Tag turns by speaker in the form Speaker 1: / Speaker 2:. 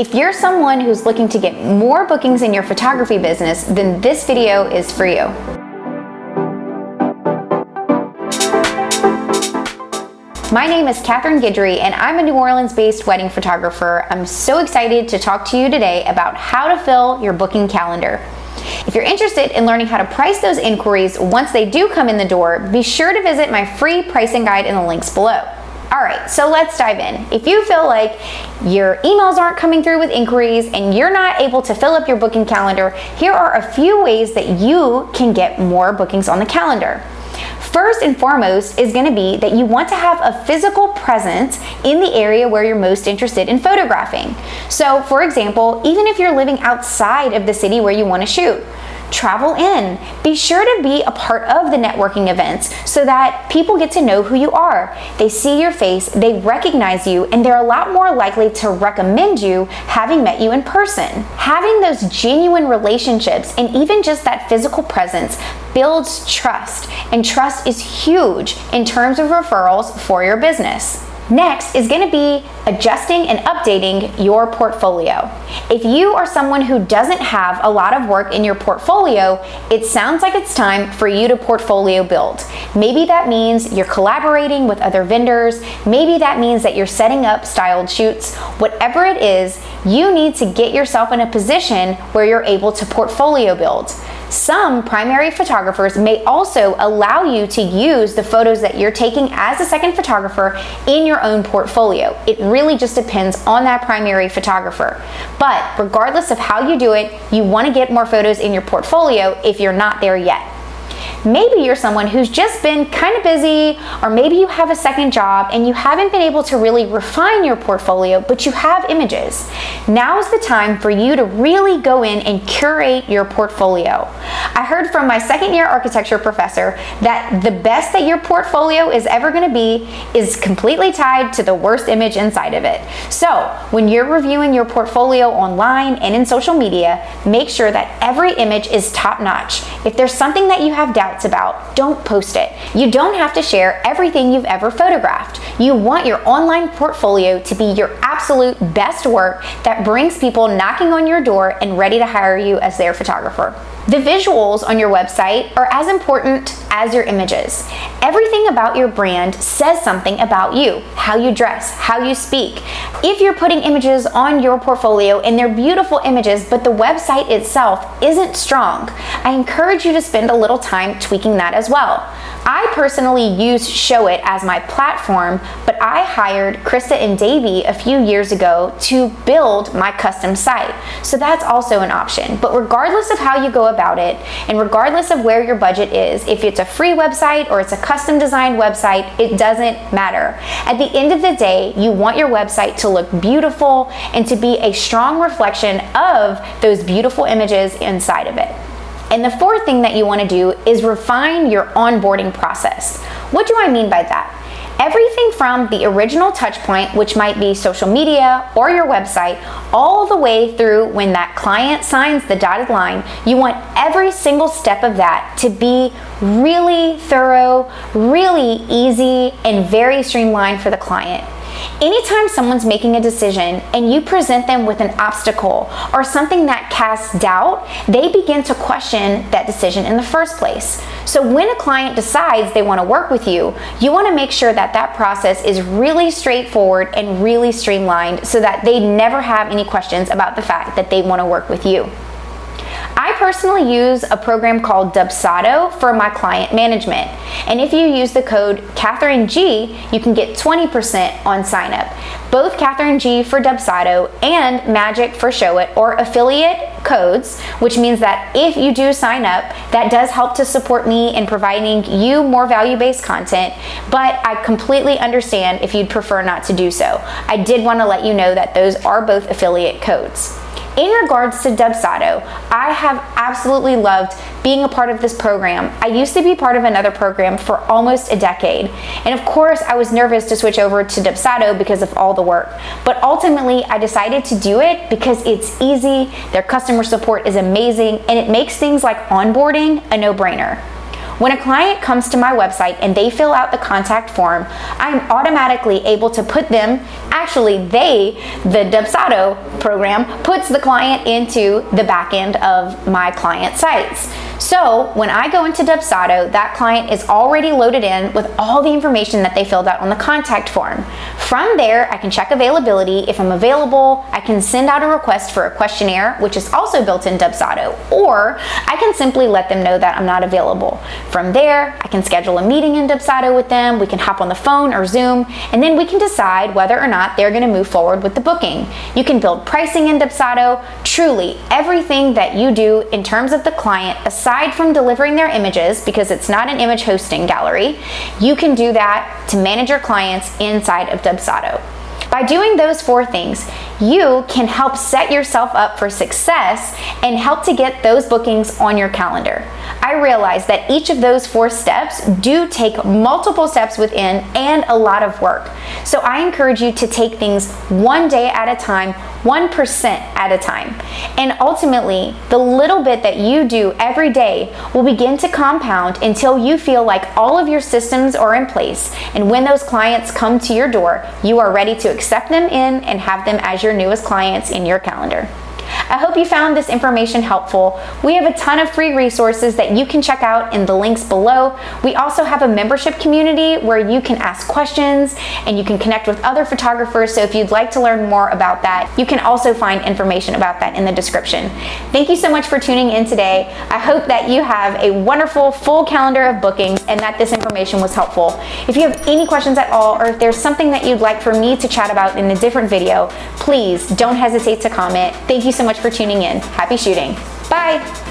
Speaker 1: If you're someone who's looking to get more bookings in your photography business, then this video is for you. My name is Catherine Guidry, and I'm a New Orleans based wedding photographer. I'm so excited to talk to you today about how to fill your booking calendar. If you're interested in learning how to price those inquiries once they do come in the door, be sure to visit my free pricing guide in the links below. All right, so let's dive in. If you feel like your emails aren't coming through with inquiries and you're not able to fill up your booking calendar, here are a few ways that you can get more bookings on the calendar. First and foremost is going to be that you want to have a physical presence in the area where you're most interested in photographing. So, for example, even if you're living outside of the city where you want to shoot, travel in. Be sure to be a part of the networking events so that people get to know who you are. They see your face, they recognize you, and they're a lot more likely to recommend you having met you in person. Having those genuine relationships and even just that physical presence builds trust, and trust is huge in terms of referrals for your business. Next is going to be adjusting and updating your portfolio. If you are someone who doesn't have a lot of work in your portfolio, it sounds like it's time for you to portfolio build. Maybe that means you're collaborating with other vendors, maybe that means that you're setting up styled shoots. Whatever it is, you need to get yourself in a position where you're able to portfolio build. Some primary photographers may also allow you to use the photos that you're taking as a second photographer in your own portfolio. It really just depends on that primary photographer. But regardless of how you do it, you want to get more photos in your portfolio if you're not there yet. Maybe you're someone who's just been kind of busy, or maybe you have a second job and you haven't been able to really refine your portfolio, but you have images. Now is the time for you to really go in and curate your portfolio. I heard from my second year architecture professor that the best that your portfolio is ever going to be is completely tied to the worst image inside of it. So, when you're reviewing your portfolio online and in social media, make sure that every image is top notch. If there's something that you have doubt about, don't post it. You don't have to share everything you've ever photographed. You want your online portfolio to be your absolute best work that brings people knocking on your door and ready to hire you as their photographer. The visuals on your website are as important as your images. Everything about your brand says something about you how you dress, how you speak. If you're putting images on your portfolio and they're beautiful images, but the website itself isn't strong, I encourage you to spend a little time tweaking that as well. I personally use Showit as my platform, but I hired Krista and Davey a few years ago to build my custom site. So that's also an option. But regardless of how you go about it, and regardless of where your budget is, if it's a free website or it's a custom designed website, it doesn't matter. At the end of the day, you want your website to look beautiful and to be a strong reflection of those beautiful images inside of it. And the fourth thing that you want to do is refine your onboarding process. What do I mean by that? Everything from the original touch point, which might be social media or your website, all the way through when that client signs the dotted line, you want every single step of that to be really thorough, really easy, and very streamlined for the client. Anytime someone's making a decision and you present them with an obstacle or something that casts doubt, they begin to question that decision in the first place. So when a client decides they want to work with you, you want to make sure that that process is really straightforward and really streamlined so that they never have any questions about the fact that they want to work with you. I personally use a program called Dubsado for my client management. And if you use the code Catherine G, you can get 20% on sign up. Both Catherine G for Dubsado and Magic for Showit or affiliate codes, which means that if you do sign up, that does help to support me in providing you more value based content. But I completely understand if you'd prefer not to do so. I did want to let you know that those are both affiliate codes. In regards to Dubsado, I have absolutely loved being a part of this program. I used to be part of another program for almost a decade. And of course, I was nervous to switch over to Dubsado because of all the work. But ultimately, I decided to do it because it's easy, their customer support is amazing, and it makes things like onboarding a no brainer. When a client comes to my website and they fill out the contact form, I'm automatically able to put them, actually, they, the Dubsado program, puts the client into the back end of my client sites. So when I go into Dubsado, that client is already loaded in with all the information that they filled out on the contact form. From there, I can check availability. If I'm available, I can send out a request for a questionnaire, which is also built in Dubsado, or I can simply let them know that I'm not available. From there, I can schedule a meeting in Dubsado with them. We can hop on the phone or Zoom, and then we can decide whether or not they're going to move forward with the booking. You can build pricing in Dubsado. Truly, everything that you do in terms of the client, aside aside from delivering their images, because it's not an image hosting gallery, you can do that to manage your clients inside of Dubsado. By doing those four things, you can help set yourself up for success and help to get those bookings on your calendar. I realize that each of those four steps do take multiple steps within and a lot of work. So I encourage you to take things one day at a time, 1% at a time. And ultimately, the little bit that you do every day will begin to compound until you feel like all of your systems are in place. And when those clients come to your door, you are ready to accept them in and have them as your newest clients in your calendar. I hope you found this information helpful. We have a ton of free resources that you can check out in the links below. We also have a membership community where you can ask questions and you can connect with other photographers. So if you'd like to learn more about that, you can also find information about that in the description. Thank you so much for tuning in today. I hope that you have a wonderful full calendar of bookings and that this information was helpful. If you have any questions at all or if there's something that you'd like for me to chat about in a different video, please don't hesitate to comment. Thank you so much for tuning in. Happy shooting. Bye.